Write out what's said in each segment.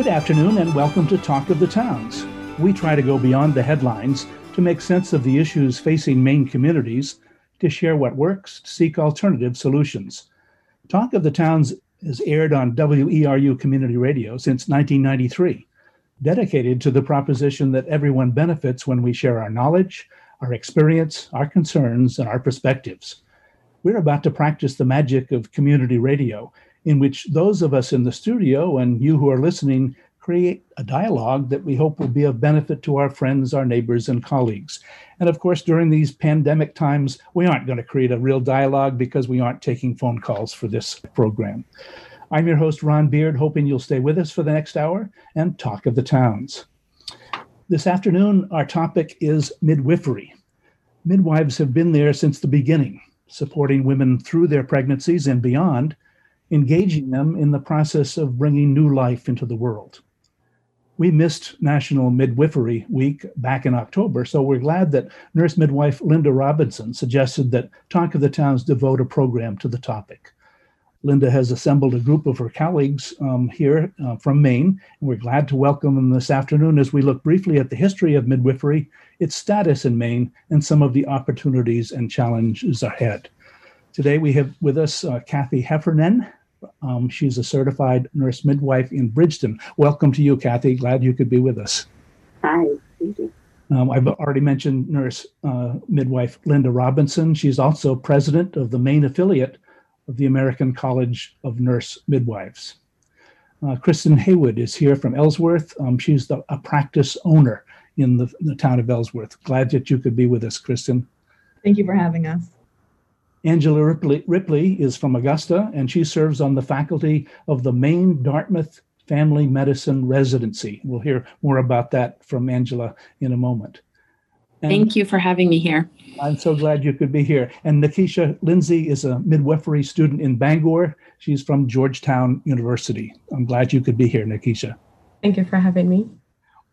Good afternoon and welcome to Talk of the Towns. We try to go beyond the headlines to make sense of the issues facing Maine communities, to share what works, to seek alternative solutions. Talk of the Towns is aired on WERU Community Radio since 1993, dedicated to the proposition that everyone benefits when we share our knowledge, our experience, our concerns, and our perspectives. We're about to practice the magic of community radio in which those of us in the studio and you who are listening create a dialogue that we hope will be of benefit to our friends, our neighbors, and colleagues. And of course, during these pandemic times, we aren't going to create a real dialogue because we aren't taking phone calls for this program. I'm your host, Ron Beard, hoping you'll stay with us for the next hour and talk of the towns. This afternoon, our topic is midwifery. Midwives have been there since the beginning, supporting women through their pregnancies and beyond engaging them in the process of bringing new life into the world. We missed National Midwifery Week back in October, so we're glad that nurse midwife Linda Robinson suggested that Talk of the Towns devote a program to the topic. Linda has assembled a group of her colleagues um, here uh, from Maine, and we're glad to welcome them this afternoon as we look briefly at the history of midwifery, its status in Maine, and some of the opportunities and challenges ahead. Today we have with us uh, Kathy Heffernan, um, she's a certified nurse midwife in Bridgton. Welcome to you, Kathy. Glad you could be with us. Hi, thank you. Um, I've already mentioned nurse uh, midwife Linda Robinson. She's also president of the Maine affiliate of the American College of Nurse Midwives. Uh, Kristen Haywood is here from Ellsworth. Um, she's the, a practice owner in the, the town of Ellsworth. Glad that you could be with us, Kristen. Thank you for having us. Angela Ripley, Ripley is from Augusta, and she serves on the faculty of the Maine Dartmouth Family Medicine Residency. We'll hear more about that from Angela in a moment. And Thank you for having me here. I'm so glad you could be here. And Nikisha Lindsay is a midwifery student in Bangor. She's from Georgetown University. I'm glad you could be here, Nikisha. Thank you for having me.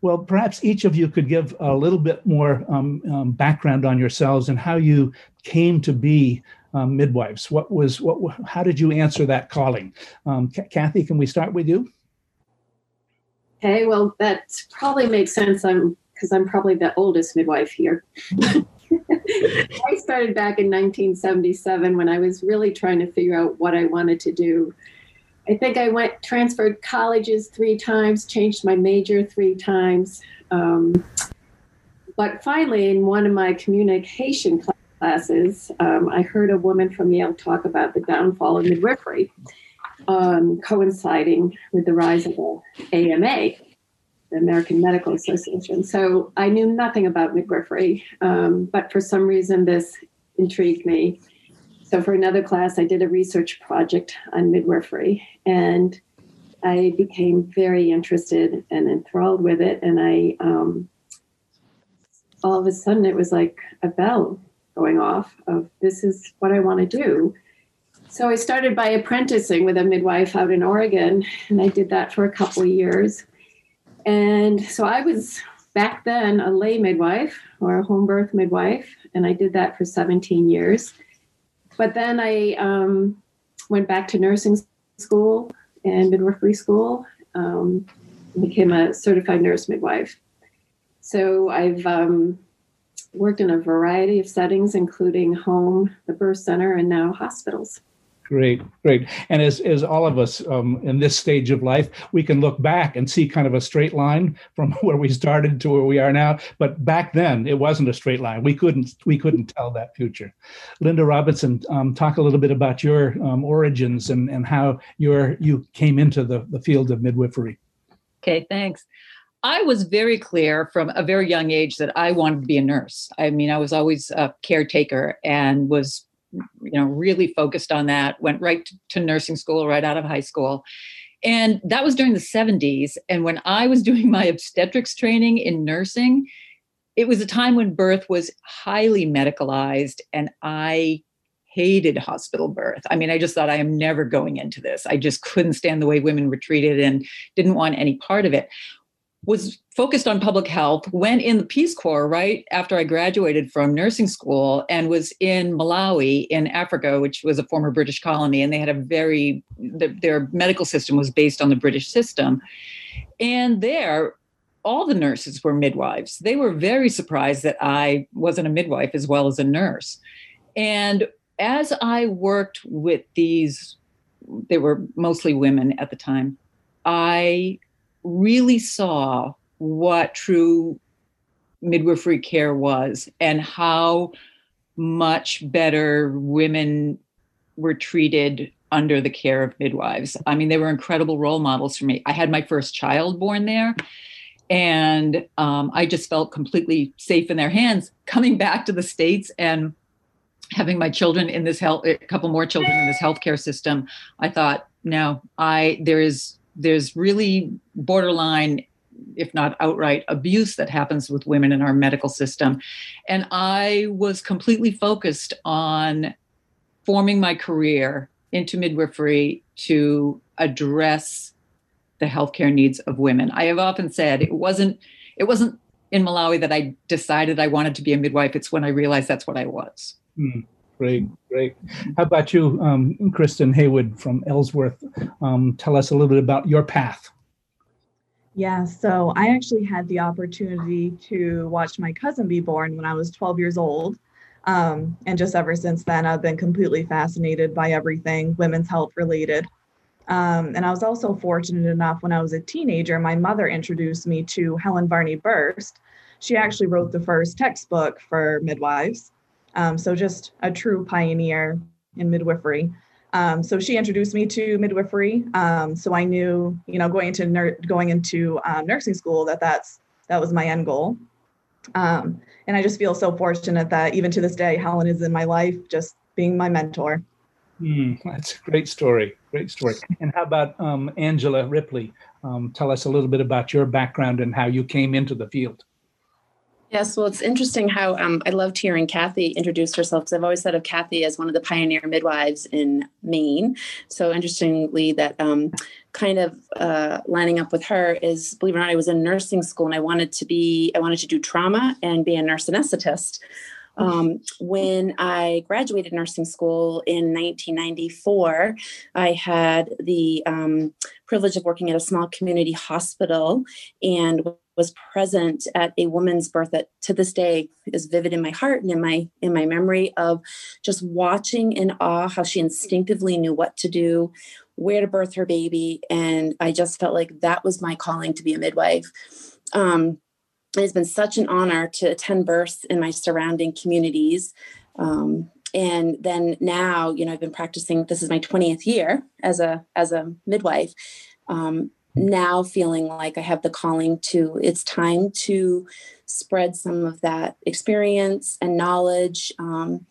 Well, perhaps each of you could give a little bit more um, um, background on yourselves and how you came to be um, midwives. What was what? How did you answer that calling? Um, Kathy, can we start with you? Okay, well, that probably makes sense. I'm because I'm probably the oldest midwife here. I started back in 1977 when I was really trying to figure out what I wanted to do. I think I went transferred colleges three times, changed my major three times. Um, but finally, in one of my communication classes, classes, um, I heard a woman from Yale talk about the downfall of midwifery, um, coinciding with the rise of the AMA, the American Medical Association. So I knew nothing about midwifery, um, but for some reason this intrigued me. So for another class, I did a research project on midwifery, and I became very interested and enthralled with it. And I, um, all of a sudden, it was like a bell going off of this is what I want to do. So I started by apprenticing with a midwife out in Oregon, and I did that for a couple of years. And so I was back then a lay midwife or a home birth midwife, and I did that for 17 years. But then I um, went back to nursing school and midwifery school, um, became a certified nurse midwife. So I've um, worked in a variety of settings, including home, the birth center, and now hospitals. Great, great. And as, as all of us um, in this stage of life, we can look back and see kind of a straight line from where we started to where we are now. But back then, it wasn't a straight line. We couldn't we couldn't tell that future. Linda Robinson, um, talk a little bit about your um, origins and, and how your you came into the, the field of midwifery. Okay, thanks. I was very clear from a very young age that I wanted to be a nurse. I mean, I was always a caretaker and was, you know, really focused on that. Went right to nursing school right out of high school. And that was during the 70s. And when I was doing my obstetrics training in nursing, it was a time when birth was highly medicalized and I hated hospital birth. I mean, I just thought I am never going into this. I just couldn't stand the way women were treated and didn't want any part of it was focused on public health, went in the Peace Corps right after I graduated from nursing school and was in Malawi in Africa, which was a former British colony. And they had a very, the, their medical system was based on the British system. and there, all the nurses were midwives. They were very surprised that I wasn't a midwife as well as a nurse. And as I worked with these, they were mostly women at the time, I really saw what true midwifery care was and how much better women were treated under the care of midwives. I mean, they were incredible role models for me. I had my first child born there, and um, I just felt completely safe in their hands. Coming back to the States and having my children in this health, a couple more children in this healthcare system, I thought, no, I there is there's really borderline if not outright abuse that happens with women in our medical system and i was completely focused on forming my career into midwifery to address the healthcare needs of women. I have often said it wasn't it wasn't in Malawi that I decided I wanted to be a midwife. It's when I realized that's what I was. Mm, great, great. How about you, um, Kristen Haywood from Ellsworth? Um, tell us a little bit about your path. Yeah, so I actually had the opportunity to watch my cousin be born when I was 12 years old. Um, and just ever since then, I've been completely fascinated by everything women's health related. Um, and I was also fortunate enough when I was a teenager, my mother introduced me to Helen Varney Burst. She actually wrote the first textbook for midwives. Um, so just a true pioneer in midwifery. Um, so she introduced me to midwifery. Um, so I knew, you know, going into going into um, nursing school that that's that was my end goal. Um, and I just feel so fortunate that even to this day, Helen is in my life, just being my mentor. Mm, that's a great story. Great story. And how about um, Angela Ripley? Um, tell us a little bit about your background and how you came into the field. Yes, well, it's interesting how um, I loved hearing Kathy introduce herself because I've always thought of Kathy as one of the pioneer midwives in Maine. So interestingly, that um, kind of uh, lining up with her is, believe it or not, I was in nursing school and I wanted to be, I wanted to do trauma and be a nurse anesthetist. Um, when I graduated nursing school in 1994, I had the um, privilege of working at a small community hospital and was present at a woman's birth that to this day is vivid in my heart and in my in my memory of just watching in awe how she instinctively knew what to do where to birth her baby and i just felt like that was my calling to be a midwife um, it's been such an honor to attend births in my surrounding communities. Um, and then now, you know, I've been practicing. This is my 20th year as a as a midwife. Um, now feeling like I have the calling to. It's time to spread some of that experience and knowledge um,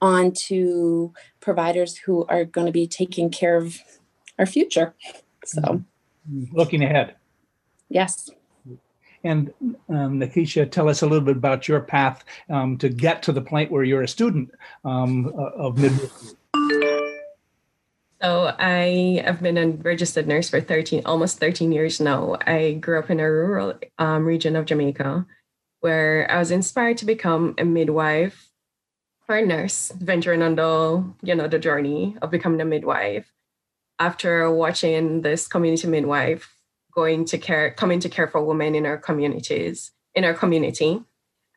onto providers who are going to be taking care of our future. So, looking ahead. Yes. And um, tell us a little bit about your path um, to get to the point where you're a student um, uh, of midwifery. So I have been a registered nurse for 13, almost 13 years now. I grew up in a rural um, region of Jamaica where I was inspired to become a midwife or a nurse, venturing on the, you know, the journey of becoming a midwife. After watching this community midwife going to care, coming to care for women in our communities, in our community.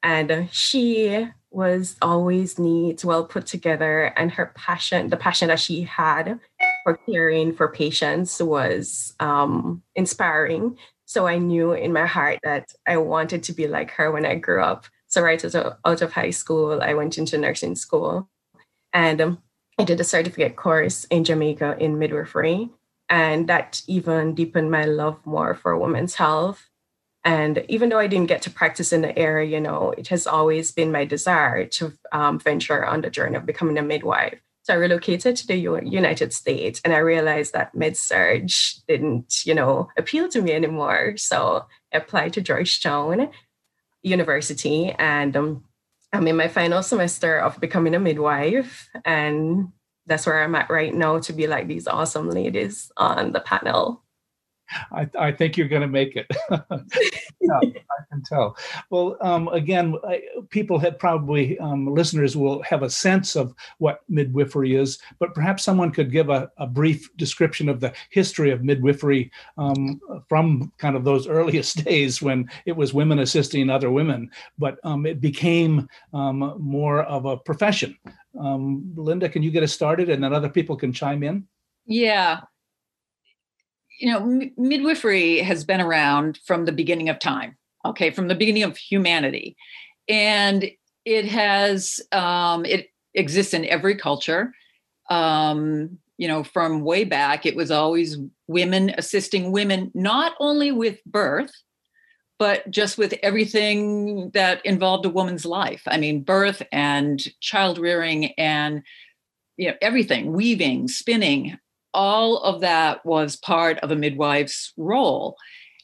And she was always neat, well put together, and her passion, the passion that she had for caring for patients was um, inspiring. So I knew in my heart that I wanted to be like her when I grew up. So right out of, high school, I went into nursing school, and um, I did a certificate course in Jamaica in midwifery. And that even deepened my love more for women's health. And even though I didn't get to practice in the area, you know, it has always been my desire to um, venture on the journey of becoming a midwife. So I relocated to the United States and I realized that med-surg didn't, you know, appeal to me anymore. So I applied to Georgetown University and um, I'm in my final semester of becoming a midwife. And that's where I'm at right now to be like these awesome ladies on the panel. I, I think you're going to make it. yeah, I can tell. Well, um, again, I, people have probably um, listeners will have a sense of what midwifery is, but perhaps someone could give a, a brief description of the history of midwifery um, from kind of those earliest days when it was women assisting other women, but um, it became um, more of a profession. Um, Linda, can you get us started, and then other people can chime in? Yeah, you know, midwifery has been around from the beginning of time, okay, from the beginning of humanity. And it has, um, it exists in every culture. Um, you know, from way back, it was always women assisting women, not only with birth, but just with everything that involved a woman's life. I mean, birth and child rearing and you know everything weaving spinning all of that was part of a midwife's role.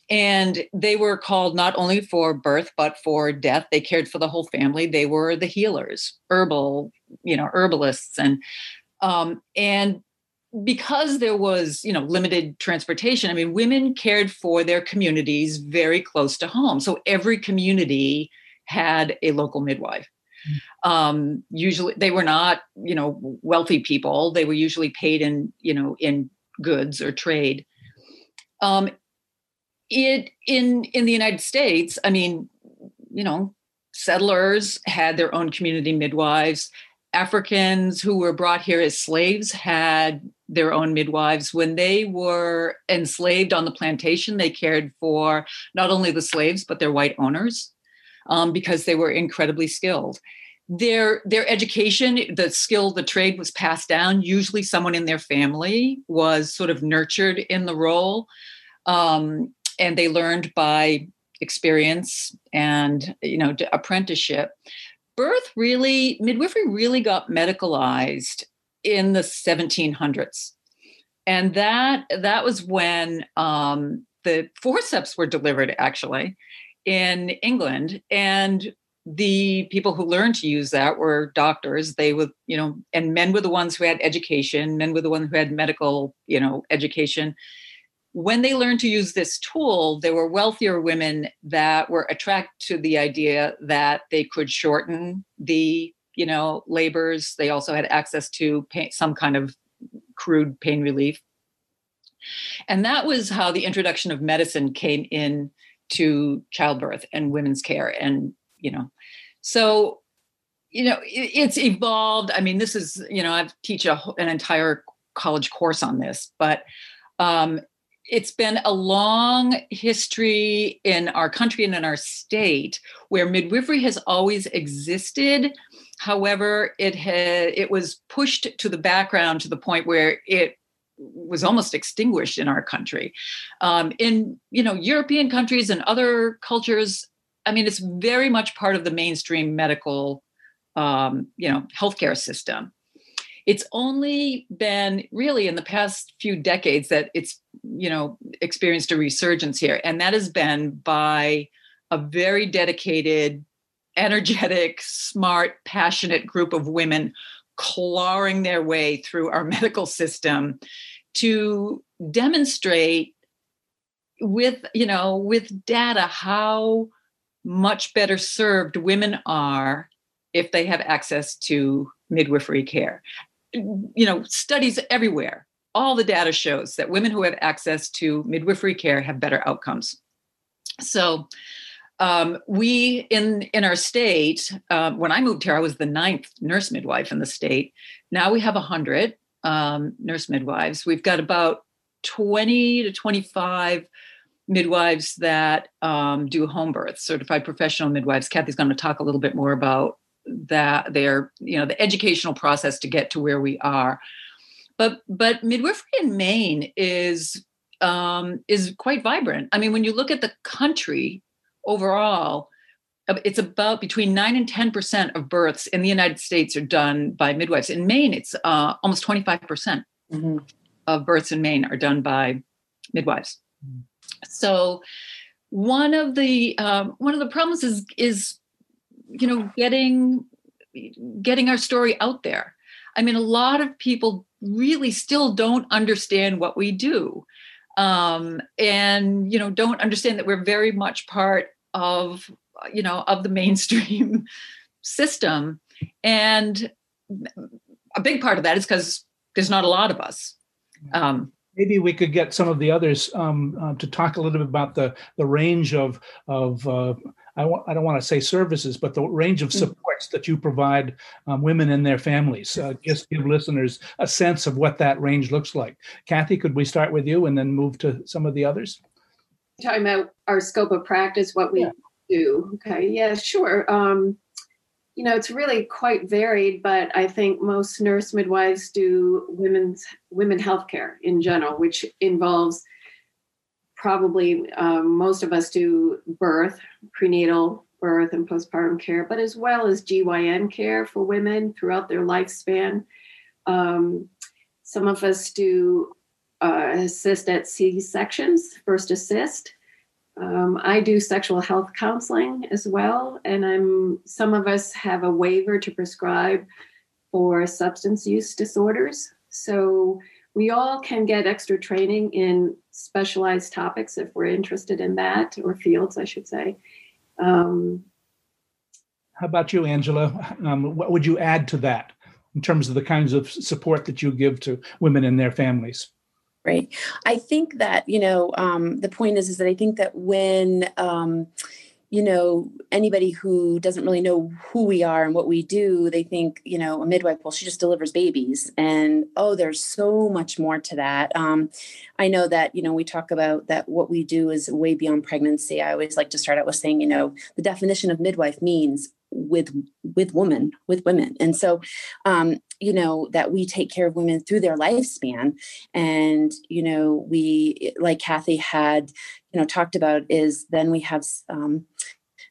And they were called not only for birth, but for death. They cared for the whole family. They were the healers, herbal, you know, herbalists. And um, and because there was, you know, limited transportation, I mean, women cared for their communities very close to home. So every community had a local midwife. Um, usually they were not, you know, wealthy people. They were usually paid in, you know, in goods or trade. Um, it in in the United States, I mean, you know, settlers had their own community midwives. Africans who were brought here as slaves had their own midwives. When they were enslaved on the plantation, they cared for not only the slaves, but their white owners um, because they were incredibly skilled. Their their education the skill the trade was passed down. Usually someone in their family was sort of nurtured in the role um, and they learned by experience and you know apprenticeship. Birth really midwifery really got medicalized in the 1700s and that that was when um, the forceps were delivered actually in England. And the people who learned to use that were doctors. They would, you know, and men were the ones who had education, men were the ones who had medical, you know, education. When they learned to use this tool, there were wealthier women that were attracted to the idea that they could shorten the, you know, labors. They also had access to pain, some kind of crude pain relief. And that was how the introduction of medicine came in to childbirth and women's care and you know. So you know it, it's evolved. I mean this is you know i teach a, an entire college course on this but um, it's been a long history in our country and in our state where midwifery has always existed. However it had it was pushed to the background to the point where it was almost extinguished in our country. Um, in you know European countries and other cultures, I mean, it's very much part of the mainstream medical um, you know healthcare system. It's only been really in the past few decades that it's you know experienced a resurgence here, and that has been by a very dedicated, energetic, smart, passionate group of women clawing their way through our medical system to demonstrate with you know with data how much better served women are if they have access to midwifery care. You know studies everywhere all the data shows that women who have access to midwifery care have better outcomes. So um, we in in our state um, when i moved here i was the ninth nurse midwife in the state. Now we have 100 um, nurse midwives. We've got about 20 to 25 midwives that um, do home births certified professional midwives. Kathy's going to talk a little bit more about that their you know the educational process to get to where we are. But but midwifery in maine is um, is quite vibrant. I mean when you look at the country overall, it's about between 9 and 10% of births in the United States are done by midwives. In Maine, it's uh, almost 25% mm hmm of births in Maine are done by midwives. Mm-hmm. So one of the um, one of the problems is is you know getting getting our story out there. I mean, a lot of people really still don't understand what we do. um, and you know don't understand that we're very much part of you know of the mainstream system and a big part of that is because there's not a lot of us um, maybe we could get some of the others um, uh, to talk a little bit about the the range of of uh, I, w- I don't want to say services, but the range of mm. supports that you provide um, women and their families. Uh, just give listeners a sense of what that range looks like. Kathy, could we start with you and then move to some of the others? Talking about our scope of practice, what we yeah. do. Okay, yeah, sure. Um, you know, it's really quite varied, but I think most nurse midwives do women's women healthcare in general, which involves probably um, most of us do birth, prenatal birth, and postpartum care, but as well as GYN care for women throughout their lifespan. Um, some of us do uh, assist at C sections, first assist. Um, I do sexual health counseling as well, and I'm. Some of us have a waiver to prescribe for substance use disorders. So we all can get extra training in specialized topics if we're interested in that, or fields, I should say. Um, How about you, Angela? Um, what would you add to that in terms of the kinds of support that you give to women and their families? Right. I think that you know um, the point is is that I think that when um, you know anybody who doesn't really know who we are and what we do they think you know a midwife well she just delivers babies. And oh there's so much more to that. Um, i know that you know we talk about that what we do is way beyond pregnancy. I always like to start out with saying you know the definition of midwife means with with women with women. And so um you know that we take care of women through their lifespan. And you know we like kathy had you know talked about is then we have um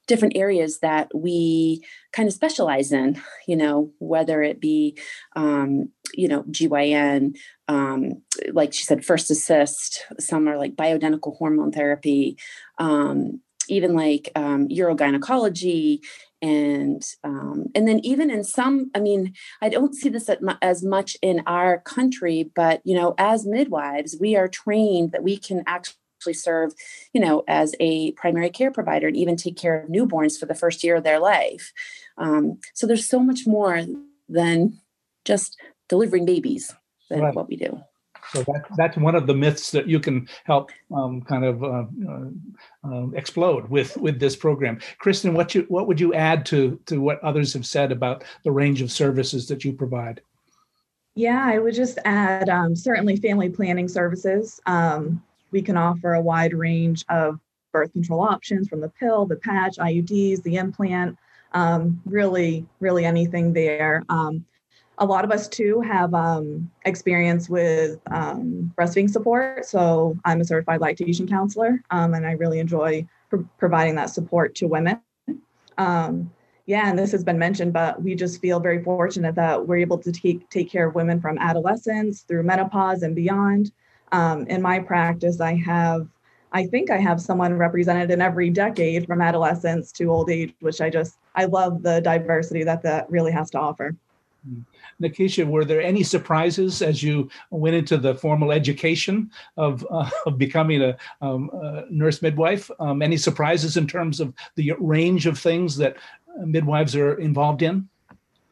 different areas that we kind of specialize in you know whether it be um, you know gyn um, like she said first assist some are like bioidentical hormone therapy um, even like um, urogynecology and um, and then even in some i mean i don't see this as much in our country but you know as midwives we are trained that we can actually serve you know as a primary care provider and even take care of newborns for the first year of their life um, so there's so much more than just delivering babies than right. what we do so that, that's one of the myths that you can help um, kind of uh, uh, uh, explode with with this program. Kristen, what you what would you add to to what others have said about the range of services that you provide? Yeah, I would just add um, certainly family planning services. Um, we can offer a wide range of birth control options from the pill, the patch, IUDs, the implant, um, really, really anything there. A lot of us too have um, experience with um, breastfeeding support. So I'm a certified lactation counselor, um, and I really enjoy providing that support to women. Um, yeah, and this has been mentioned, but we just feel very fortunate that we're able to take take care of women from adolescence through menopause and beyond. Um, in my practice, I have. I think I have someone represented in every decade from adolescence to old age, which I just I love the diversity that that really has to offer. Nikisha, were there any surprises as you went into the formal education of, uh, of becoming a, um, a nurse midwife? Um, any surprises in terms of the range of things that midwives are involved in?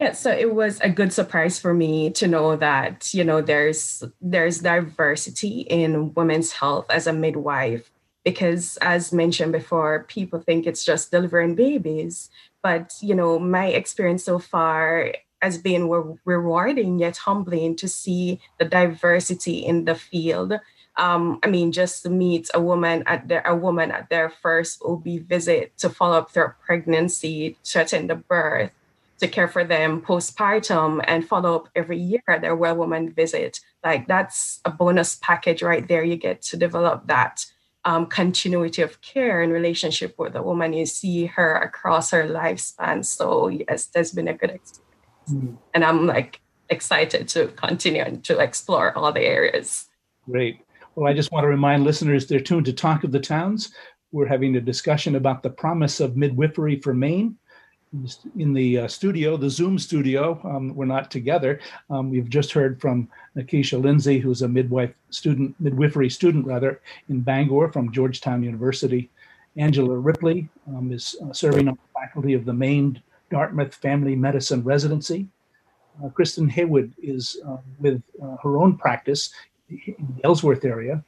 Yeah, so it was a good surprise for me to know that you know there's there's diversity in women's health as a midwife because as mentioned before people think it's just delivering babies but you know my experience so far has been re- rewarding yet humbling to see the diversity in the field. Um, I mean, just to meet a woman at their a woman at their first OB visit to follow up their pregnancy, to attend the birth, to care for them postpartum, and follow up every year at their well woman visit. Like that's a bonus package right there. You get to develop that um, continuity of care and relationship with the woman. You see her across her lifespan. So yes, there's been a good experience. Mm. And I'm like excited to continue and to explore all the areas. Great. Well, I just want to remind listeners they're tuned to Talk of the Towns. We're having a discussion about the promise of midwifery for Maine. in the uh, studio, the Zoom studio. Um, we're not together. Um, we've just heard from Nikisha Lindsay, who's a midwife student, midwifery student rather, in Bangor from Georgetown University. Angela Ripley um, is uh, serving on the faculty of the Maine Dartmouth Family Medicine Residency. Uh, Kristen Haywood is uh, with uh, her own practice in the Ellsworth area.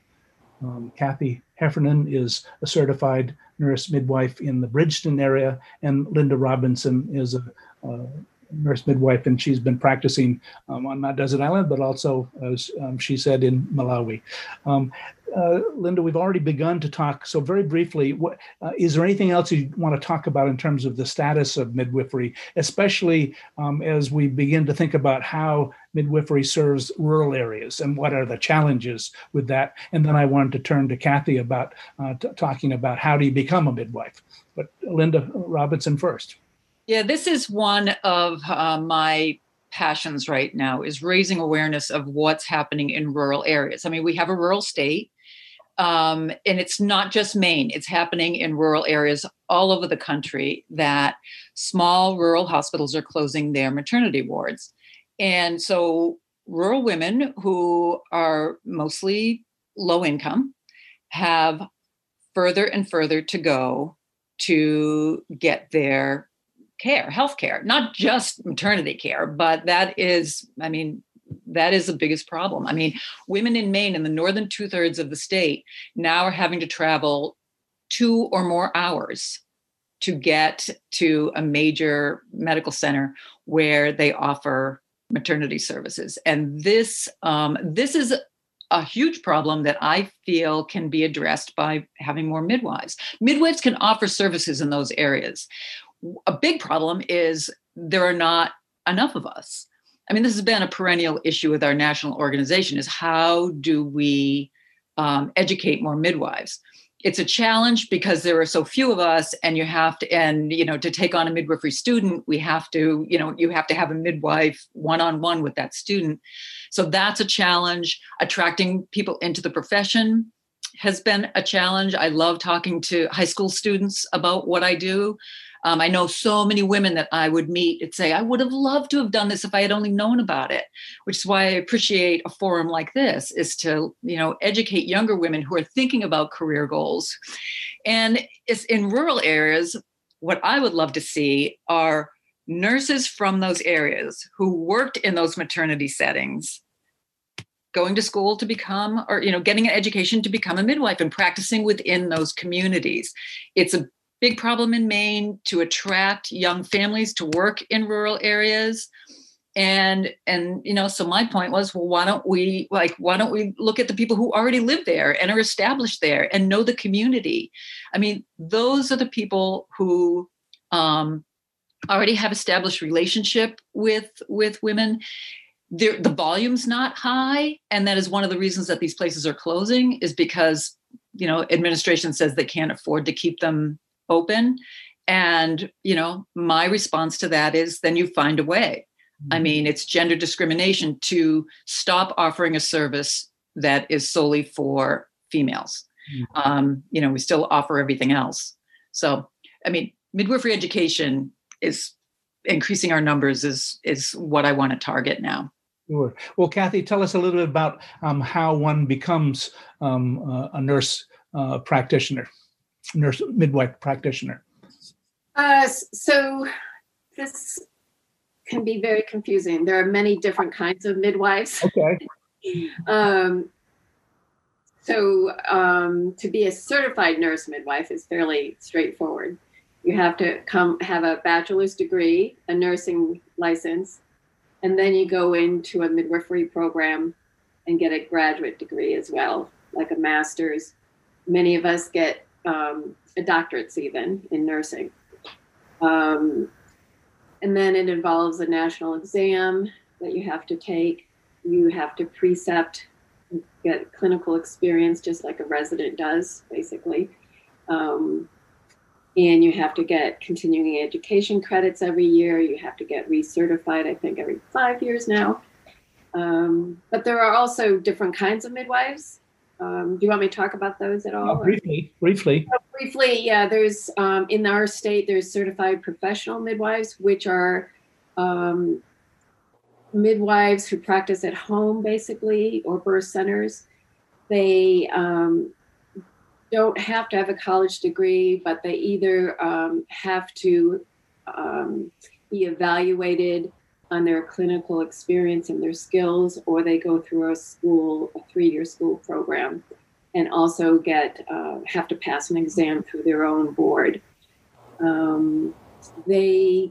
Um, Kathy Heffernan is a certified nurse midwife in the Bridgton area, and Linda Robinson is a, a nurse midwife, and she's been practicing um, on Mount Desert Island, but also, as um, she said, in Malawi. Um, uh, Linda, we've already begun to talk. So, very briefly, what, uh, is there anything else you want to talk about in terms of the status of midwifery, especially um, as we begin to think about how midwifery serves rural areas and what are the challenges with that? And then I wanted to turn to Kathy about uh, t- talking about how do you become a midwife. But Linda Robinson first. Yeah, this is one of uh, my passions right now is raising awareness of what's happening in rural areas. I mean, we have a rural state, um, and it's not just Maine. It's happening in rural areas all over the country that small rural hospitals are closing their maternity wards, and so rural women who are mostly low income have further and further to go to get their care, health care, not just maternity care, but that is, I mean, that is the biggest problem. I mean, women in Maine, in the northern two thirds of the state, now are having to travel two or more hours to get to a major medical center where they offer maternity services. And this um, this is a huge problem that I feel can be addressed by having more midwives. Midwives can offer services in those areas a big problem is there are not enough of us. I mean, this has been a perennial issue with our national organization: is how do we um, educate more midwives? It's a challenge because there are so few of us, and you have to, and you know, to take on a midwifery student, we have to, you know, you have to have a midwife one on one with that student. So that's a challenge. Attracting people into the profession has been a challenge. I love talking to high school students about what I do um, I know so many women that I would meet and say, I would have loved to have done this if I had only known about it, which is why I appreciate a forum like this is to, you know, educate younger women who are thinking about career goals. And it's in rural areas, what I would love to see are nurses from those areas who worked in those maternity settings going to school to become or you know getting an education to become a midwife and practicing within those communities it's a big problem in Maine to attract young families to work in rural areas. And and you know, so my point was, well, why don't we like why don't we look at the people who already live there and are established there and know the community? I mean, those are the people who um, already have established relationship with with women. the volume's not high, and that is one of the reasons that these places are closing is because you know administration says they can't afford to keep them open and you know my response to that is then you find a way mm-hmm. i mean it's gender discrimination to stop offering a service that is solely for females mm-hmm. um, you know we still offer everything else so i mean midwifery education is increasing our numbers is is what i want to target now Sure. Well, Kathy, tell us a little bit about um, how one becomes um, uh, a nurse uh, practitioner nurse midwife practitioner? Uh, so this can be very confusing. There are many different kinds of midwives. Okay. um, so um, to be a certified nurse midwife is fairly straightforward. You have to come have a bachelor's degree, a nursing license, and then you go into a midwifery program and get a graduate degree as well, like a master's. Many of us get um, a doctorates even in nursing. Um, and then it involves a national exam that you have to take. You have to precept, get clinical experience just like a resident does, basically. Um, and you have to get continuing education credits every year. You have to get recertified, I think, every five years now. Um, but there are also different kinds of midwives. Um, do you want me to talk about those at all? Uh, briefly, briefly. Uh, briefly, yeah. There's um, in our state there's certified professional midwives, which are um, midwives who practice at home, basically, or birth centers. They um, don't have to have a college degree, but they either um, have to um, be evaluated on their clinical experience and their skills, or they go through a school, a three-year school program, and also get uh, have to pass an exam through their own board. Um, they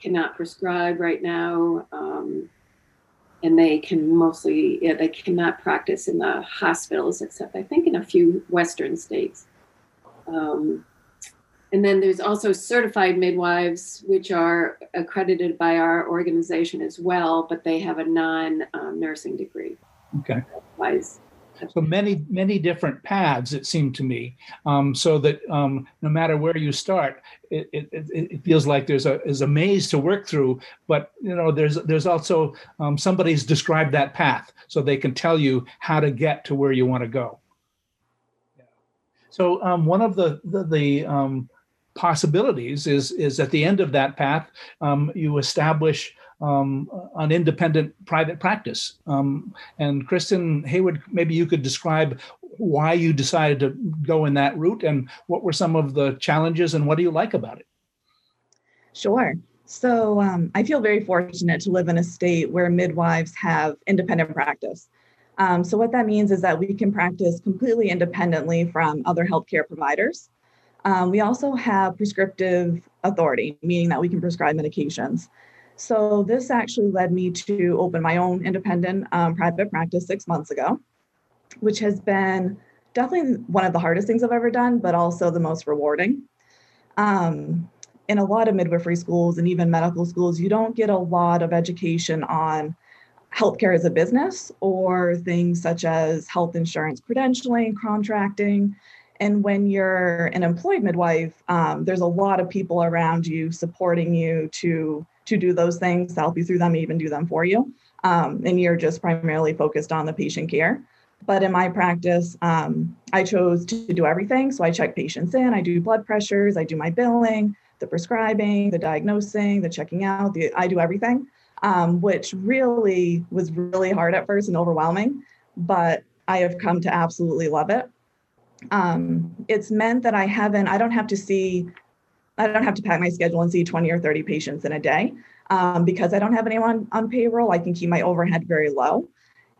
cannot prescribe right now, um, and they can mostly yeah, they cannot practice in the hospitals, except I think in a few Western states. Um, and then there's also certified midwives, which are accredited by our organization as well, but they have a non um, nursing degree. Okay. So many, many different paths, it seemed to me, um, so that um, no matter where you start, it, it, it, feels like there's a, is a maze to work through. But you know, there's there's also um, somebody's described that path, so they can tell you how to get to where you want to go. So um, one of the the, the um, possibilities is is at the end of that path um, you establish um, an independent private practice. Um, and kristen haywood maybe you could describe why you decided to go in that route and what were some of the challenges and what do you like about it? Sure. So um, i feel very fortunate to live in a state where midwives have independent practice. Um, so what that means is that we can practice completely independently from other healthcare providers um, we also have prescriptive authority, meaning that we can prescribe medications. So this actually led me to open my own independent um, private practice six months ago, which has been definitely one of the hardest things I've ever done, but also the most rewarding. Um, in a lot of midwifery schools and even medical schools, you don't get a lot of education on healthcare as a business or things such as health insurance credentialing, contracting, and when you're an employed midwife, um, there's a lot of people around you supporting you to to do those things, to help you through them, even do them for you. Um, and you're just primarily focused on the patient care. But in my practice, um, I chose to do everything. So I check patients in, I do blood pressures, I do my billing, the prescribing, the diagnosing, the checking out. The, I do everything, um, which really was really hard at first and overwhelming. But I have come to absolutely love it um, it's meant that I haven't, I don't have to see, I don't have to pack my schedule and see 20 or 30 patients in a day um, because I don't have anyone on payroll. I can keep my overhead very low.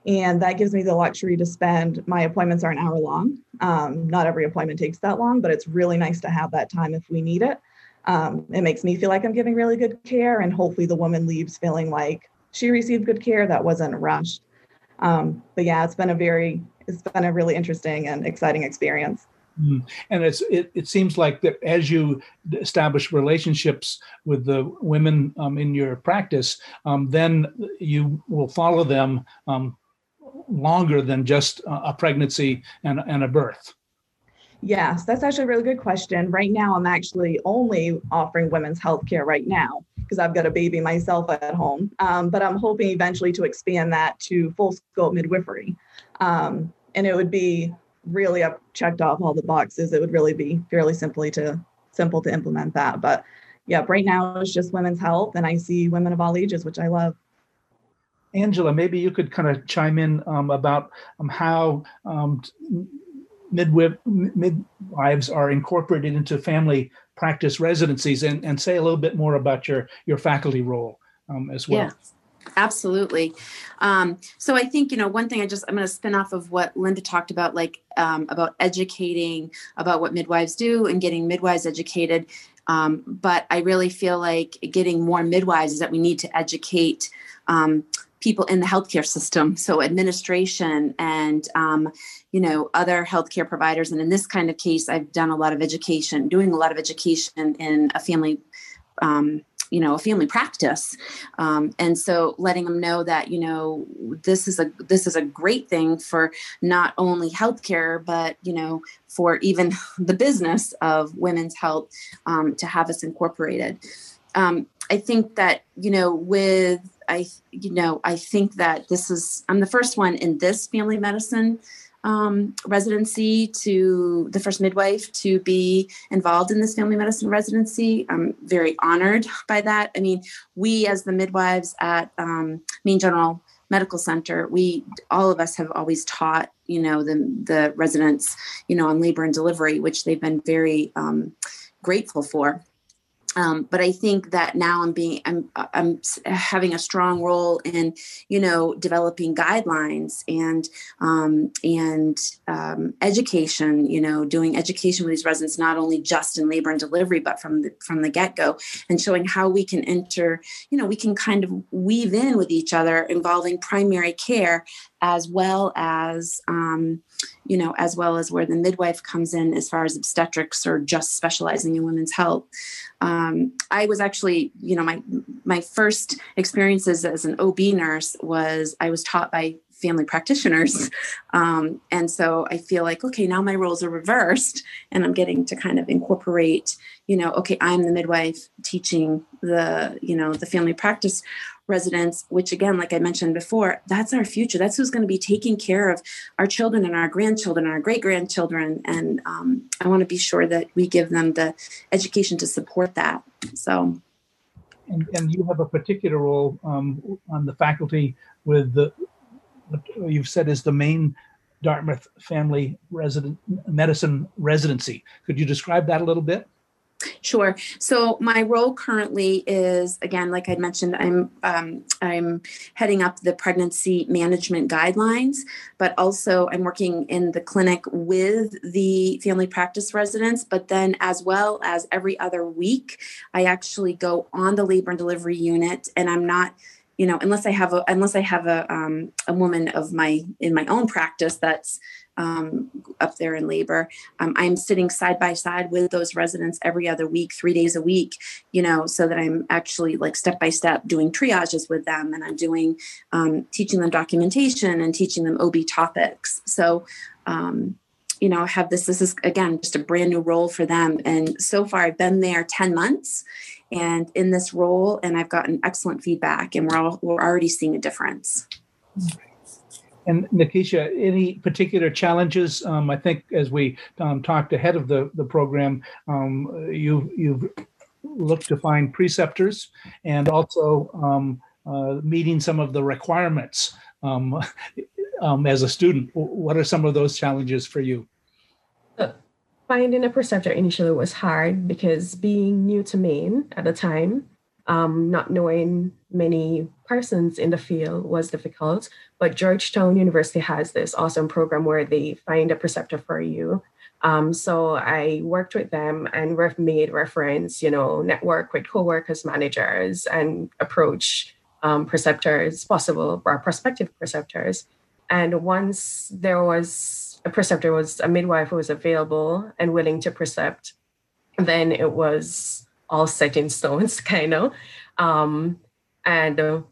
And that gives me the luxury to spend, my appointments are an hour long. Um, not every appointment takes that long, but it's really nice to have that time if we need it. Um, it makes me feel like I'm giving really good care, and hopefully the woman leaves feeling like she received good care that wasn't rushed. Um, but yeah, it's been a very it's been a really interesting and exciting experience. Mm. And it's it, it seems like that as you establish relationships with the women um, in your practice, um, then you will follow them um, longer than just a pregnancy and, and a birth. Yes, that's actually a really good question. Right now, I'm actually only offering women's health care right now because I've got a baby myself at home. Um, but I'm hoping eventually to expand that to full scope midwifery. Um, and it would be really up checked off all the boxes. It would really be fairly simply to simple to implement that. But yeah, right now it's just women's health, and I see women of all ages, which I love. Angela, maybe you could kind of chime in um, about um, how um, midwives are incorporated into family practice residencies, and, and say a little bit more about your your faculty role um, as well. Yeah. Absolutely. Um, so I think you know one thing. I just I'm going to spin off of what Linda talked about, like um, about educating about what midwives do and getting midwives educated. Um, but I really feel like getting more midwives is that we need to educate um, people in the healthcare system, so administration and um, you know other healthcare providers. And in this kind of case, I've done a lot of education, doing a lot of education in a family um, you know a family practice. Um, and so letting them know that you know this is a this is a great thing for not only healthcare but you know for even the business of women's health um, to have us incorporated. Um, i think that you know with i you know i think that this is i'm the first one in this family medicine um, residency to the first midwife to be involved in this family medicine residency. I'm very honored by that. I mean, we as the midwives at um, Maine General Medical Center, we all of us have always taught, you know, the the residents, you know, on labor and delivery, which they've been very um, grateful for. Um, but I think that now I'm being I'm I'm having a strong role in you know developing guidelines and um, and um, education. You know, doing education with these residents not only just in labor and delivery, but from the from the get go, and showing how we can enter. You know, we can kind of weave in with each other, involving primary care as well as um, you know as well as where the midwife comes in as far as obstetrics or just specializing in women's health. Um, i was actually you know my my first experiences as an ob nurse was i was taught by family practitioners. Um, and so i feel like okay now my roles are reversed and i'm getting to kind of incorporate you know okay i'm the midwife teaching the you know the family practice residents, which again, like I mentioned before, that's our future. That's who's going to be taking care of our children and our grandchildren and our great grandchildren. And um, I want to be sure that we give them the education to support that. So. And, and you have a particular role um, on the faculty with the, what you've said is the Maine Dartmouth Family Resident Medicine Residency. Could you describe that a little bit? Sure. So my role currently is again, like I mentioned, I'm um, I'm heading up the pregnancy management guidelines, but also I'm working in the clinic with the family practice residents. But then, as well as every other week, I actually go on the labor and delivery unit, and I'm not you know unless i have a unless i have a um, a woman of my in my own practice that's um, up there in labor. Um, I'm sitting side by side with those residents every other week, three days a week, you know, so that I'm actually like step by step doing triages with them and I'm doing um, teaching them documentation and teaching them OB topics. So, um, you know, I have this, this is again just a brand new role for them. And so far I've been there 10 months and in this role and I've gotten excellent feedback and we're all, we're already seeing a difference. And Nikisha, any particular challenges? Um, I think as we um, talked ahead of the, the program, um, you, you've looked to find preceptors and also um, uh, meeting some of the requirements um, um, as a student. What are some of those challenges for you? Finding a preceptor initially was hard because being new to Maine at the time, not knowing many persons in the field was difficult. But Georgetown University has this awesome program where they find a preceptor for you. Um, so I worked with them and ref- made reference, you know, network with coworkers, managers, and approach um, preceptors, possible or prospective preceptors. And once there was a preceptor, was a midwife who was available and willing to precept, then it was all set in stones, kind of. Um, and uh,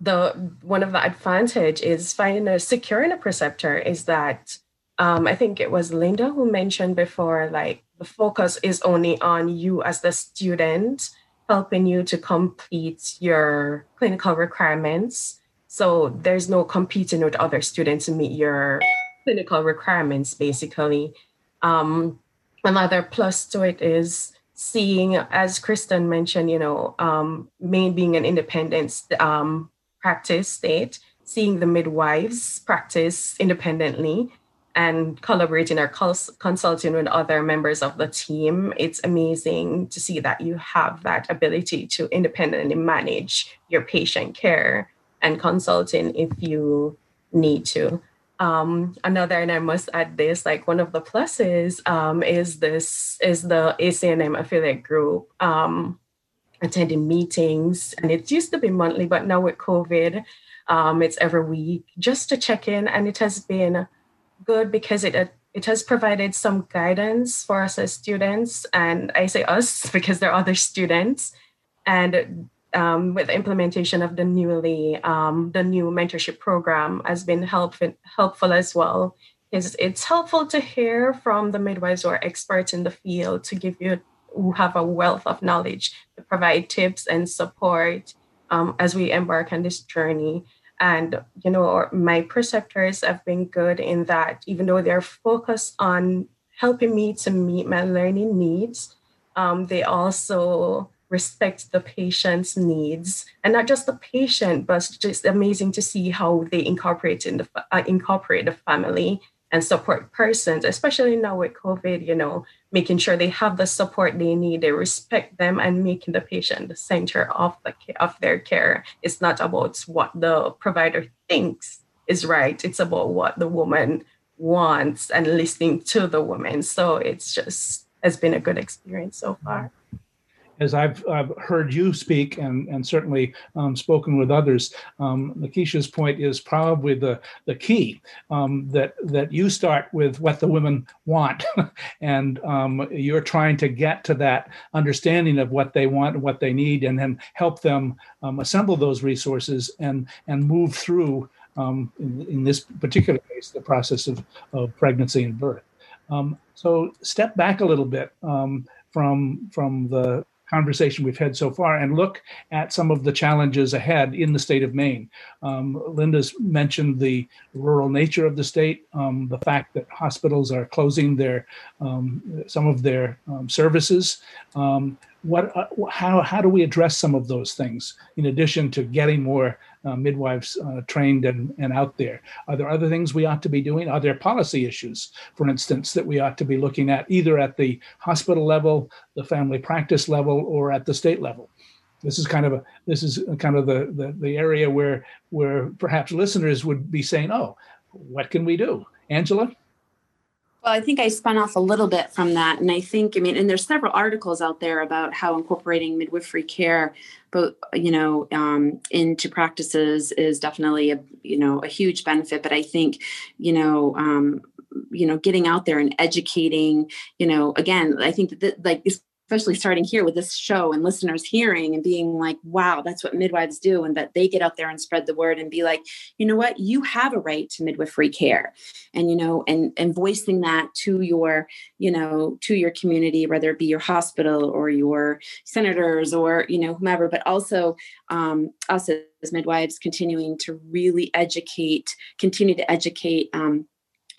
the one of the advantage is finding a securing a preceptor is that um, I think it was Linda who mentioned before, like the focus is only on you as the student, helping you to complete your clinical requirements. So there's no competing with other students to meet your clinical requirements, basically. Um, another plus to it is seeing, as Kristen mentioned, you know, um, Maine being an independent um, practice state, seeing the midwives practice independently and collaborating or cons- consulting with other members of the team, it's amazing to see that you have that ability to independently manage your patient care and consulting if you need to. Um, another, and I must add this, like one of the pluses um, is this is the ACNM affiliate group um, attending meetings, and it used to be monthly, but now with COVID, um, it's every week just to check in, and it has been good because it it has provided some guidance for us as students, and I say us because there are other students, and um, with the implementation of the newly um, the new mentorship program has been helpful helpful as well. Is it's helpful to hear from the midwives or experts in the field to give you who have a wealth of knowledge to provide tips and support um, as we embark on this journey. And, you know, my preceptors have been good in that, even though they're focused on helping me to meet my learning needs, um, they also respect the patient's needs and not just the patient but just amazing to see how they incorporate in the uh, incorporate the family and support persons especially now with covid you know making sure they have the support they need they respect them and making the patient the center of the of their care. It's not about what the provider thinks is right. It's about what the woman wants and listening to the woman. So it's just has been a good experience so far as I've, I've heard you speak and, and certainly um, spoken with others, um, Nikisha's point is probably the, the key um, that, that you start with what the women want. and um, you're trying to get to that understanding of what they want and what they need, and then help them um, assemble those resources and, and move through, um, in, in this particular case, the process of, of pregnancy and birth. so step back a little bit from from the conversation we've had so far and look at some of the challenges ahead in the state of Maine. Um, Linda's mentioned the rural nature of the state, um, the fact that hospitals are closing their um, some of their um, services. Um, what, uh, how, how do we address some of those things in addition to getting more uh, midwives uh, trained and, and out there? Are there other things we ought to be doing? Are there policy issues, for instance, that we ought to be looking at either at the hospital level, the family practice level, or at the state level? This is kind of a this is kind of the, the the area where where perhaps listeners would be saying, "Oh, what can we do?" Angela. Well, I think I spun off a little bit from that. And I think, I mean, and there's several articles out there about how incorporating midwifery care, but, you know, um, into practices is definitely a, you know, a huge benefit. But I think, you know, um, you know, getting out there and educating, you know, again, I think that like especially starting here with this show and listeners hearing and being like, wow, that's what midwives do. And that they get out there and spread the word and be like, you know what, you have a right to midwifery care. And, you know, and, and voicing that to your, you know, to your community, whether it be your hospital or your senators or, you know, whomever, but also um, us as midwives continuing to really educate, continue to educate um,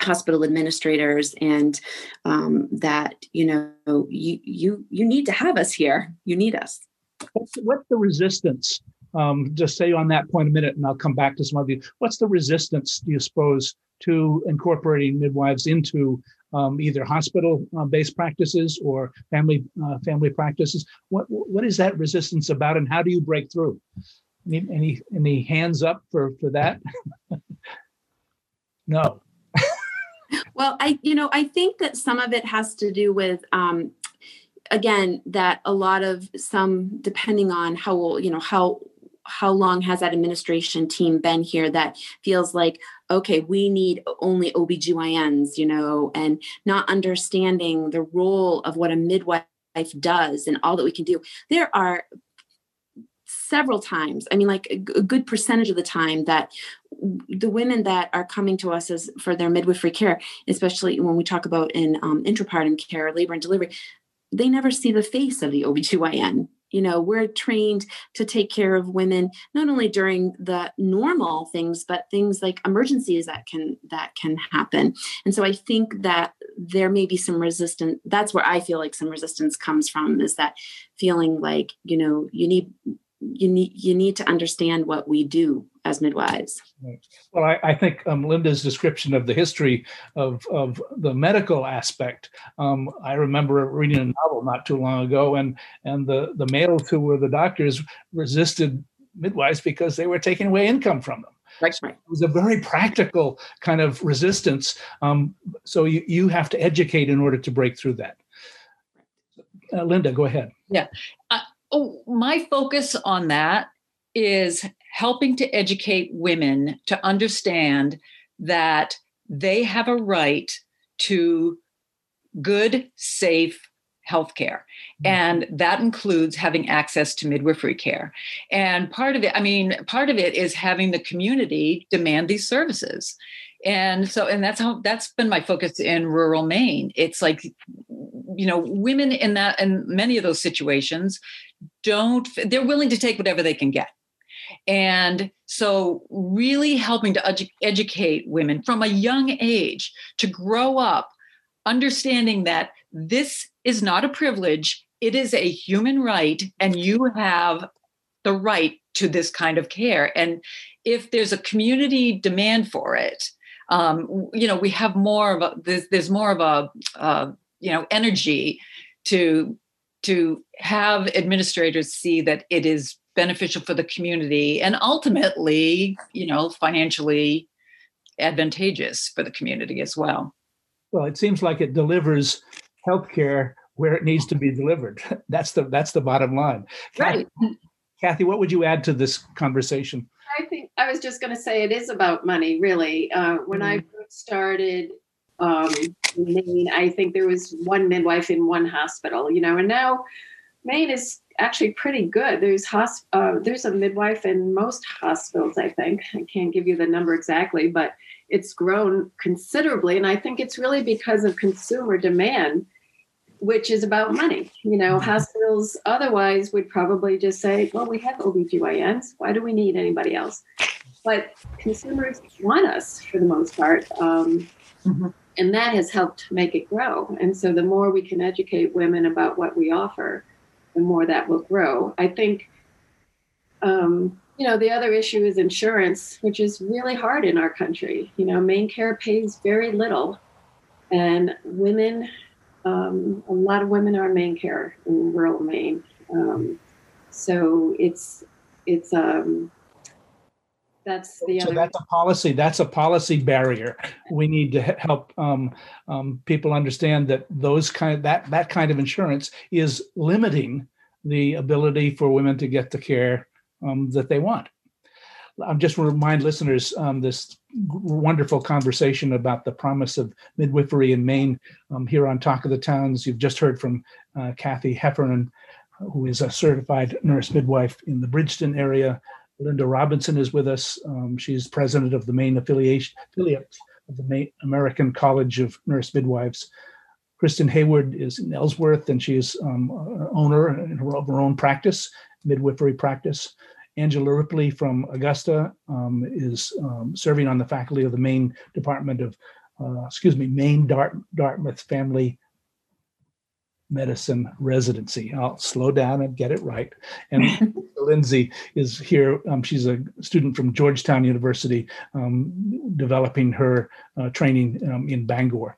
hospital administrators and um, that you know you you you need to have us here you need us what's, what's the resistance um, just say on that point a minute and i'll come back to some of you what's the resistance do you suppose to incorporating midwives into um, either hospital-based uh, practices or family uh, family practices. What what is that resistance about, and how do you break through? Any any, any hands up for for that? no. Well, I, you know, I think that some of it has to do with, um, again, that a lot of some, depending on how, old you know, how how long has that administration team been here that feels like okay we need only obgyns you know and not understanding the role of what a midwife does and all that we can do. There are several times i mean like a, a good percentage of the time that the women that are coming to us as for their midwifery care especially when we talk about in um, intrapartum care labor and delivery they never see the face of the obgyn you know we're trained to take care of women not only during the normal things but things like emergencies that can that can happen. And so i think that there may be some resistance that's where i feel like some resistance comes from is that feeling like you know you need you need you need to understand what we do as midwives. Well, I, I think um, Linda's description of the history of, of the medical aspect. Um, I remember reading a novel not too long ago, and and the the males who were the doctors resisted midwives because they were taking away income from them. Right, right. It was a very practical kind of resistance. Um, so you, you have to educate in order to break through that. Uh, Linda, go ahead. Yeah. Uh, oh, my focus on that is helping to educate women to understand that they have a right to good, safe health care. Mm-hmm. And that includes having access to midwifery care. And part of it, I mean, part of it is having the community demand these services. And so, and that's how that's been my focus in rural Maine. It's like, you know, women in that, in many of those situations don't, they're willing to take whatever they can get And so, really helping to edu- educate women from a young age to grow up understanding that this is not a privilege, it is a human right, and you have the right to this kind of care. And if there's a community demand for it, um, you know, we have more of a there's, there's more of a uh, you know energy to to have administrators see that it is beneficial for the community and ultimately, you know, financially advantageous for the community as well. Well, it seems like it delivers healthcare where it needs to be delivered. That's the that's the bottom line. Right. Kathy, Kathy what would you add to this conversation? I think I was just going to say it is about money, really. Uh, when mm-hmm. I started um, in Maine, I think there was one midwife in one hospital, you know, and now Maine is actually pretty good. There's hosp- uh, there's a midwife in most hospitals, I think. I can't give you the number exactly, but it's grown considerably. And I think it's really because of consumer demand, which is about money. You know, mm-hmm. Hospitals otherwise would probably just say, well, we have OBGYNs. Why do we need anybody else? But consumers want us for the most part. Um, mm-hmm. And that has helped make it grow. And so the more we can educate women about what we offer, the more that will grow. I think, um, you know, the other issue is insurance, which is really hard in our country. You know, MaineCare pays very little, and women, um, a lot of women are MaineCare in rural Maine. Um, so it's it's um, that's the so other. that's a policy. That's a policy barrier. We need to help um, um, people understand that those kind of, that that kind of insurance is limiting the ability for women to get the care um, that they want. I'm just remind listeners um, this wonderful conversation about the promise of midwifery in Maine um, here on Talk of the Towns. You've just heard from uh, Kathy Heffernan, who is a certified nurse midwife in the Bridgton area. Linda Robinson is with us. Um, she's president of the Maine affiliation affiliate of the Maine American College of Nurse Midwives. Kristen Haywood is in Ellsworth, and she is um, owner of her own practice, midwifery practice. Angela Ripley from Augusta um, is um, serving on the faculty of the Maine Department of, uh, excuse me, Maine Dart- Dartmouth Family medicine residency. I'll slow down and get it right. And Lindsay is here. Um, she's a student from Georgetown University, um, developing her uh, training um, in Bangor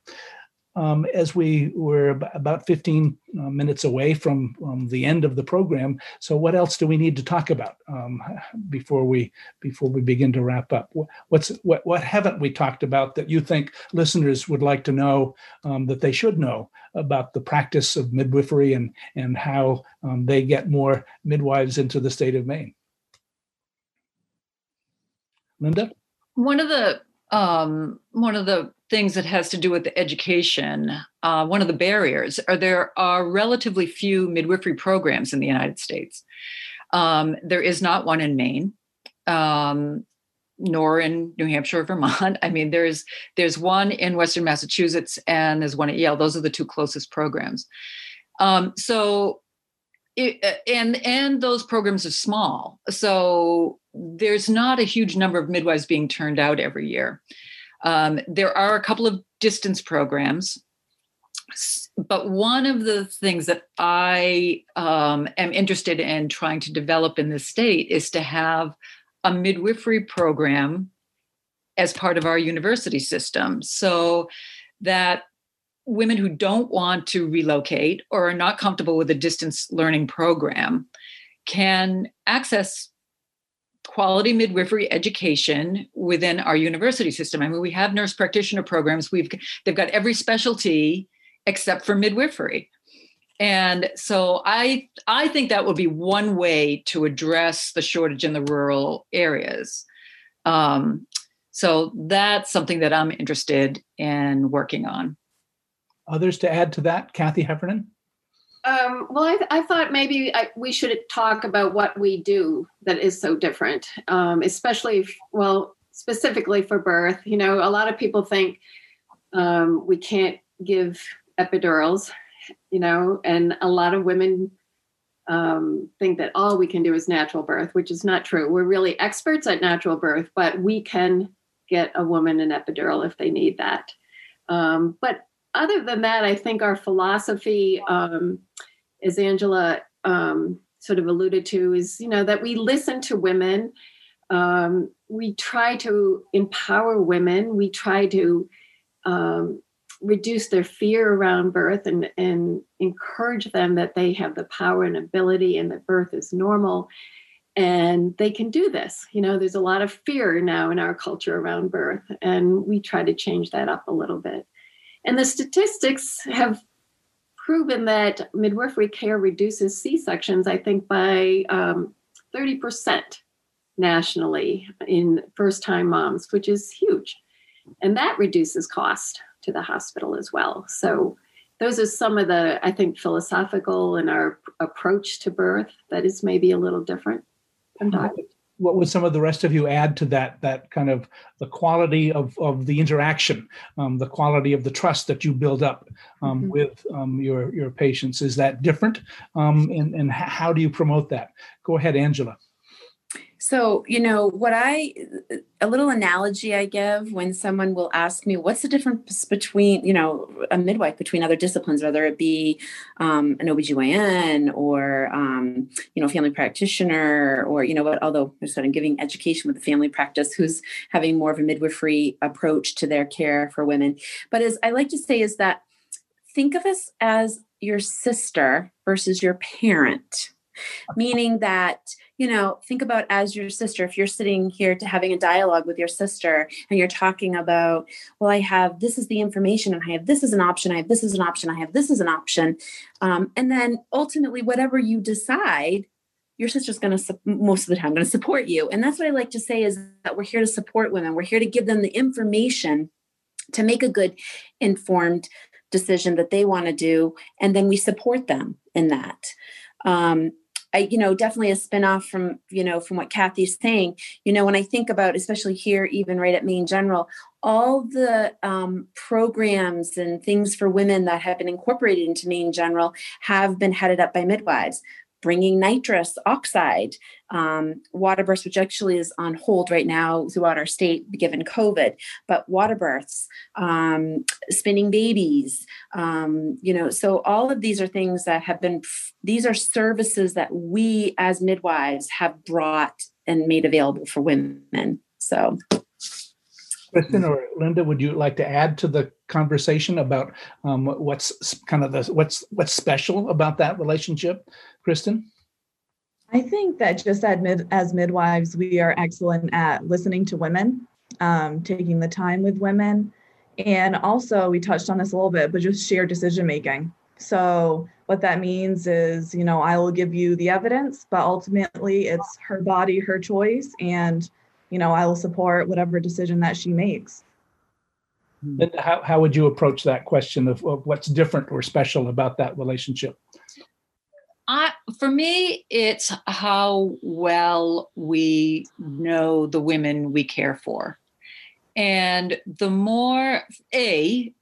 um, as we were about 15 uh, minutes away from um, the end of the program. So, what else do we need to talk about um, before we before we begin to wrap up? What's what what haven't we talked about that you think listeners would like to know um, that they should know about the practice of midwifery and and how um, they get more midwives into the state of Maine? Linda, one of the um, one of the things that has to do with the education, uh, one of the barriers are there are relatively few midwifery programs in the United States. Um, there is not one in Maine, um, nor in New Hampshire or Vermont. I mean, there's there's one in Western Massachusetts and there's one at Yale. Those are the two closest programs. Um, so, it, and and those programs are small. So there's not a huge number of midwives being turned out every year. Um, there are a couple of distance programs, but one of the things that I um, am interested in trying to develop in the state is to have a midwifery program as part of our university system. So that women who don't want to relocate or are not comfortable with a distance learning program can access quality midwifery education within our university system. I mean, we have nurse practitioner programs. We've they've got every specialty except for midwifery. And so I I think that would be one way to address the shortage in the rural areas. Um, so that's something that I'm interested in working on. Others to add to that, Kathy Heffernan? Um, well, I, I, thought maybe I, we should talk about what we do that is so different, um, especially, if, well, specifically for birth. You know, a lot of people think um, we can't give epidurals, you know, and a lot of women um, think that all we can do is natural birth, which is not true. We're really experts at natural birth, but we can get a woman an epidural if they need that. Um, but other than that, I think our philosophy, um, as Angela um, sort of alluded to, is you know that we listen to women. Um, we try to empower women. We try to um, reduce their fear around birth and, and encourage them that they have the power and ability and that birth is normal and they can do this. You know, there's a lot of fear now in our culture around birth, and we try to change that up a little bit. And the statistics have proven that midwifery care reduces C sections, I think, by um, 30% nationally in first time moms, which is huge. And that reduces cost to the hospital as well. So those are some of the, I think, philosophical and our approach to birth that is maybe a little different from. What would some of the rest of you add to that? That kind of the quality of, of the interaction, um, the quality of the trust that you build up um, mm-hmm. with um, your your patients. Is that different? Um, and and how do you promote that? Go ahead, Angela. So, you know, what I, a little analogy I give when someone will ask me, what's the difference between, you know, a midwife between other disciplines, whether it be um, an OBGYN or, um, you know, family practitioner or, you know, what, although I said I'm giving education with a family practice who's having more of a midwifery approach to their care for women. But as I like to say, is that think of us as your sister versus your parent, meaning that, you know, think about as your sister, if you're sitting here to having a dialogue with your sister and you're talking about, well, I have this is the information and I have this is an option, I have this is an option, I have this is an option. Um, and then ultimately, whatever you decide, your sister's going to most of the time going to support you. And that's what i like to say is that we're here to support women. We're here to give them the information to make a good informed decision that they want to do and then we support them in that. Um, I, you know, definitely a spinoff from, you know, from what Kathy's saying. You know, when I think about, especially here, even right at Maine General, all the um, programs and things for women that have been incorporated into Maine General have been headed up by midwives bringing nitrous oxide, um, water births, which actually is on hold right now throughout our state given COVID, but water births, um, spinning babies, um, you know, so all of these are things that have been, these are services that we as midwives have brought and made available for women. So Kristen or Linda, would you like to add to the conversation about um, what's kind of the what's what's special about that relationship, Kristen? I think that just as, mid, as midwives, we are excellent at listening to women, um, taking the time with women, and also we touched on this a little bit, but just shared decision making. So what that means is, you know, I will give you the evidence, but ultimately it's her body, her choice, and you know, I will support whatever decision that she makes. And how, how would you approach that question of, of what's different or special about that relationship? I, for me, it's how well we know the women we care for. And the more, A,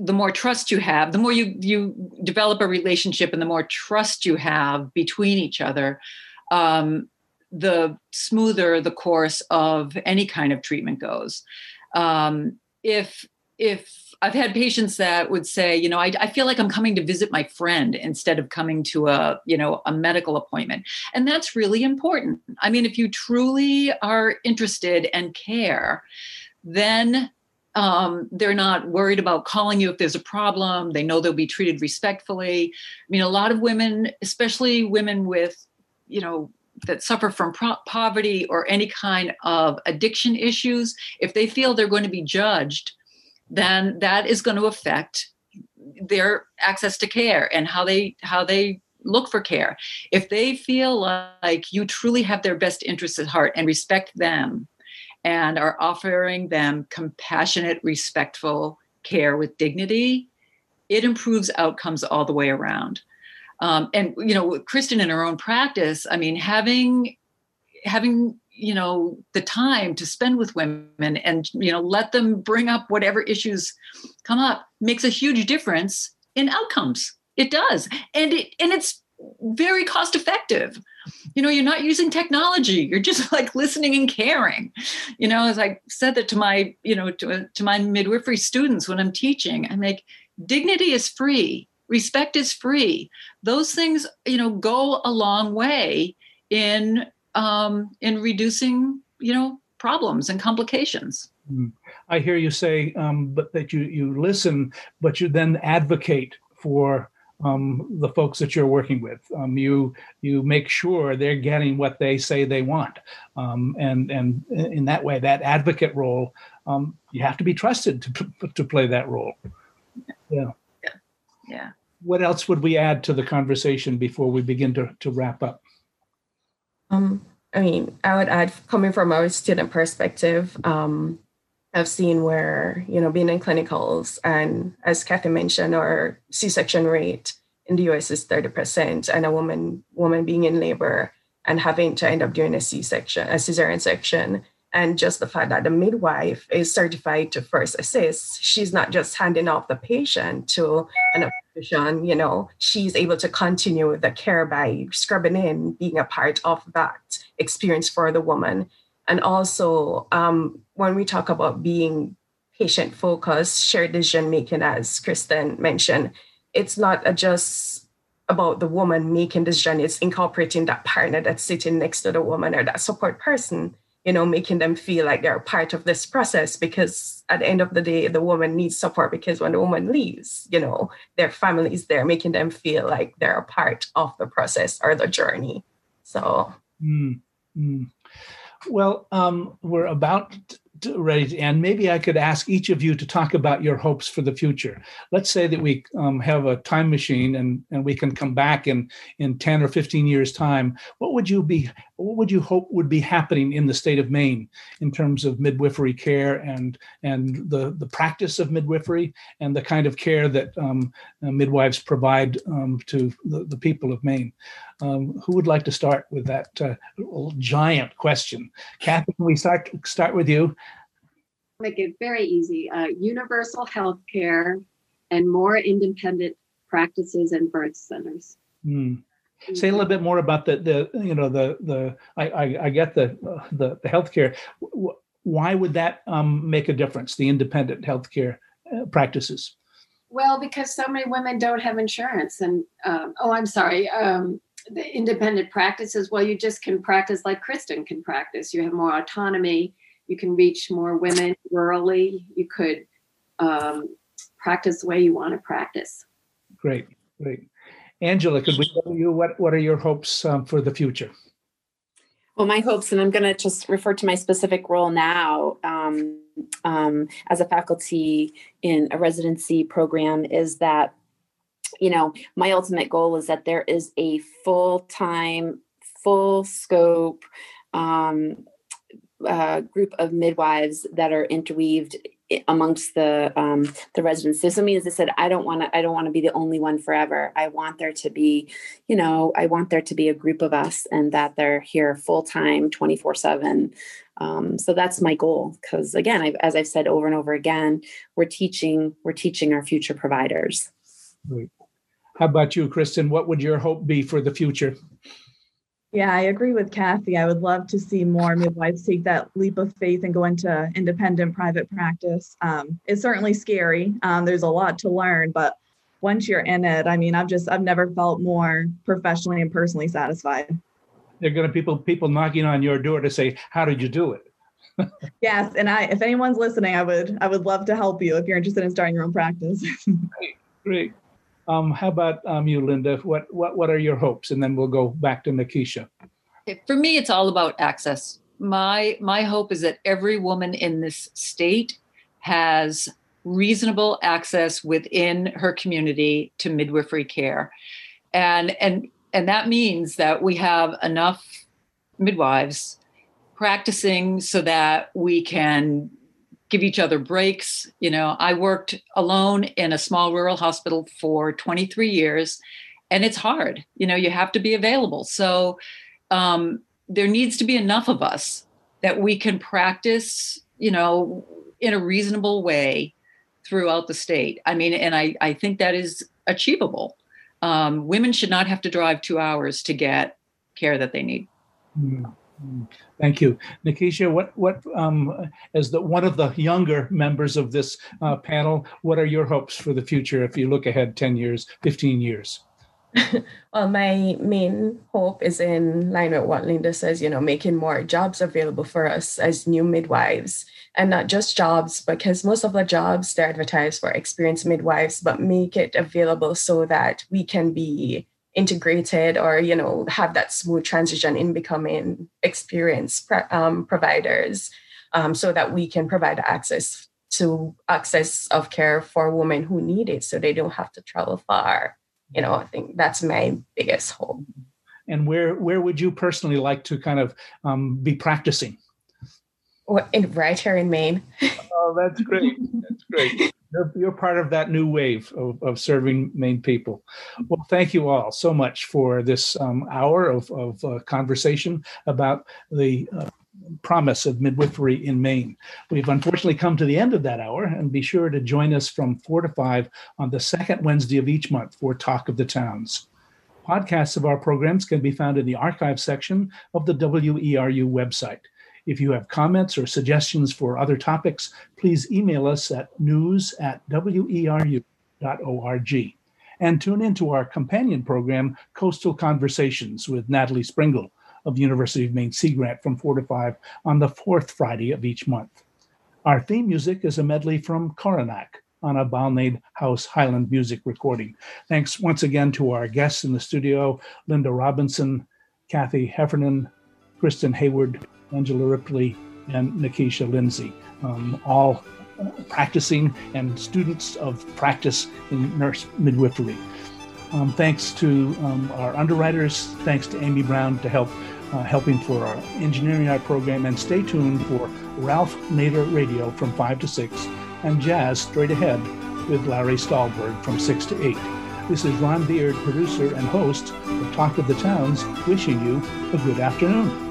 the more trust you have, the more you, you develop a relationship and the more trust you have between each other, um, the smoother the course of any kind of treatment goes. Um, if if I've had patients that would say, you know, I, I, feel like I'm coming to visit my friend instead of coming to a, you know, a medical appointment. And that's really important. I mean, if you truly are interested and care, then um, they're not worried about calling you if there's a problem. They know they'll be treated respectfully. I mean, a lot of women, especially women with, you know, that suffer from pro- poverty or any kind of addiction issues, if they feel they're going to be judged, then that is going to affect their access to care and how they how they look for care. If they feel like you truly have their best interests at heart and respect them and are offering them compassionate, respectful care with dignity, it improves outcomes all the way around um, and you know kristen in her own practice i mean having having you know the time to spend with women and you know let them bring up whatever issues come up makes a huge difference in outcomes. It does. And it and it's very cost effective. You know you're not using technology. You're just like listening and caring. You know as i said that to my you know to, to my midwifery students when i'm teaching i'm like dignity is free respect is free those things you know go a long way in um in reducing you know problems and complications mm. i hear you say um but that you you listen but you then advocate for um, the folks that you're working with. Um, you you make sure they're getting what they say they want, um, and and in that way, that advocate role, um, you have to be trusted to to play that role. Yeah. Yeah. Yeah. What else would we add to the conversation before we begin to to wrap up? Um, I mean, I would add, coming from a student perspective, um, I've seen where, you know, being in clinicals and as Kathy mentioned, our C-section rate in the US is 30%, and a woman woman being in labor and having to end up doing a C-section, a cesarean section. And just the fact that the midwife is certified to first assist, she's not just handing off the patient to an obstetrician, you know, she's able to continue the care by scrubbing in, being a part of that experience for the woman. And also, um, when we talk about being patient focused, shared decision making, as Kristen mentioned, it's not just about the woman making decision, it's incorporating that partner that's sitting next to the woman or that support person, you know, making them feel like they're part of this process because at the end of the day, the woman needs support because when the woman leaves, you know, their family is there, making them feel like they're a part of the process or the journey. So. Mm, mm. Well, um, we're about ready to end. Maybe I could ask each of you to talk about your hopes for the future. Let's say that we um, have a time machine and, and we can come back in, in 10 or 15 years' time. What would you be what would you hope would be happening in the state of Maine in terms of midwifery care and and the, the practice of midwifery and the kind of care that um, uh, midwives provide um, to the, the people of Maine? Um, who would like to start with that uh, giant question? Kathy, can we start start with you? Make it very easy. Uh, universal health care and more independent practices and birth centers. Mm. Say a little bit more about the the you know the the I I, I get the uh, the the healthcare. Why would that um, make a difference? The independent healthcare uh, practices. Well, because so many women don't have insurance, and um, oh, I'm sorry. Um, the independent practices. Well, you just can practice like Kristen can practice. You have more autonomy. You can reach more women rurally. You could um, practice the way you want to practice. Great, great. Angela, could we tell you what, what are your hopes um, for the future? Well, my hopes, and I'm going to just refer to my specific role now um, um, as a faculty in a residency program, is that, you know, my ultimate goal is that there is a full time, full scope um, uh, group of midwives that are interweaved amongst the um, the residents. So, something as I said, I don't want to. I don't want to be the only one forever. I want there to be, you know, I want there to be a group of us, and that they're here full time, twenty four seven. Um, so that's my goal. Because again, I've, as I've said over and over again, we're teaching. We're teaching our future providers. Great. How about you, Kristen? What would your hope be for the future? Yeah, I agree with Kathy. I would love to see more midwives take that leap of faith and go into independent private practice. Um, it's certainly scary. Um, there's a lot to learn, but once you're in it, I mean, I've just I've never felt more professionally and personally satisfied. There are going to people people knocking on your door to say, "How did you do it?" yes, and I if anyone's listening, I would I would love to help you if you're interested in starting your own practice. great, great. Um, how about um, you, Linda? What, what, what are your hopes? And then we'll go back to Nikisha. For me, it's all about access. My, my hope is that every woman in this state has reasonable access within her community to midwifery care. And, and, and that means that we have enough midwives practicing so that we can give each other breaks. You know, I worked alone in a small rural hospital for 23 years, and it's hard. You know, you have to be available. So um, there needs to be enough of us that we can practice, you know, in a reasonable way throughout the state. I mean, and I, I think that is achievable. Um, women should not have to drive two hours to get care that they need. Mm. Thank you, Nikisha. What what um, as the one of the younger members of this uh, panel, what are your hopes for the future if you look ahead ten years, fifteen years? well, my main hope is in line with what Linda says. You know, making more jobs available for us as new midwives, and not just jobs, because most of the jobs they're advertised for experienced midwives, but make it available so that we can be integrated or you know have that smooth transition in becoming experienced um, providers um, so that we can provide access to access of care for women who need it so they don't have to travel far. You know i think that's my biggest hope. And where where would you personally like to kind of um, be practicing? In, right here in maine? Oh that's great. That's great you're, you're part of that new wave of, of serving Maine people. Well, thank you all so much for this um, hour of, of uh, conversation about the uh, promise of midwifery in Maine. We've unfortunately come to the end of that hour, and be sure to join us from 4 to 5 on the second Wednesday of each month for Talk of the Towns. Podcasts of our programs can be found in the archive section of the WERU website. If you have comments or suggestions for other topics, please email us at news at weru.org. And tune into our companion program, Coastal Conversations, with Natalie Springuel of the University of Maine Sea Grant from 4 to 5 on the fourth Friday of each month. Our theme music is a medley from Coronach on a Balnade House Highland music recording. Thanks once again to our guests in the studio, Linda Robinson, Kathy Heffernan, Kristen Haywood, Angela Ripley, and Nikisha Lindsay, um, all practicing and students of practice in nurse midwifery. Um, thanks to um, our underwriters, thanks to Amy Brown to help uh, helping for our engineering our program, and stay tuned for Ralph Nader Radio from 5 to 6 and Jazz straight ahead with Larry Stahlberg from 6 to 8. This is Ron Beard, producer and host of Talk of the Towns, wishing you a good afternoon.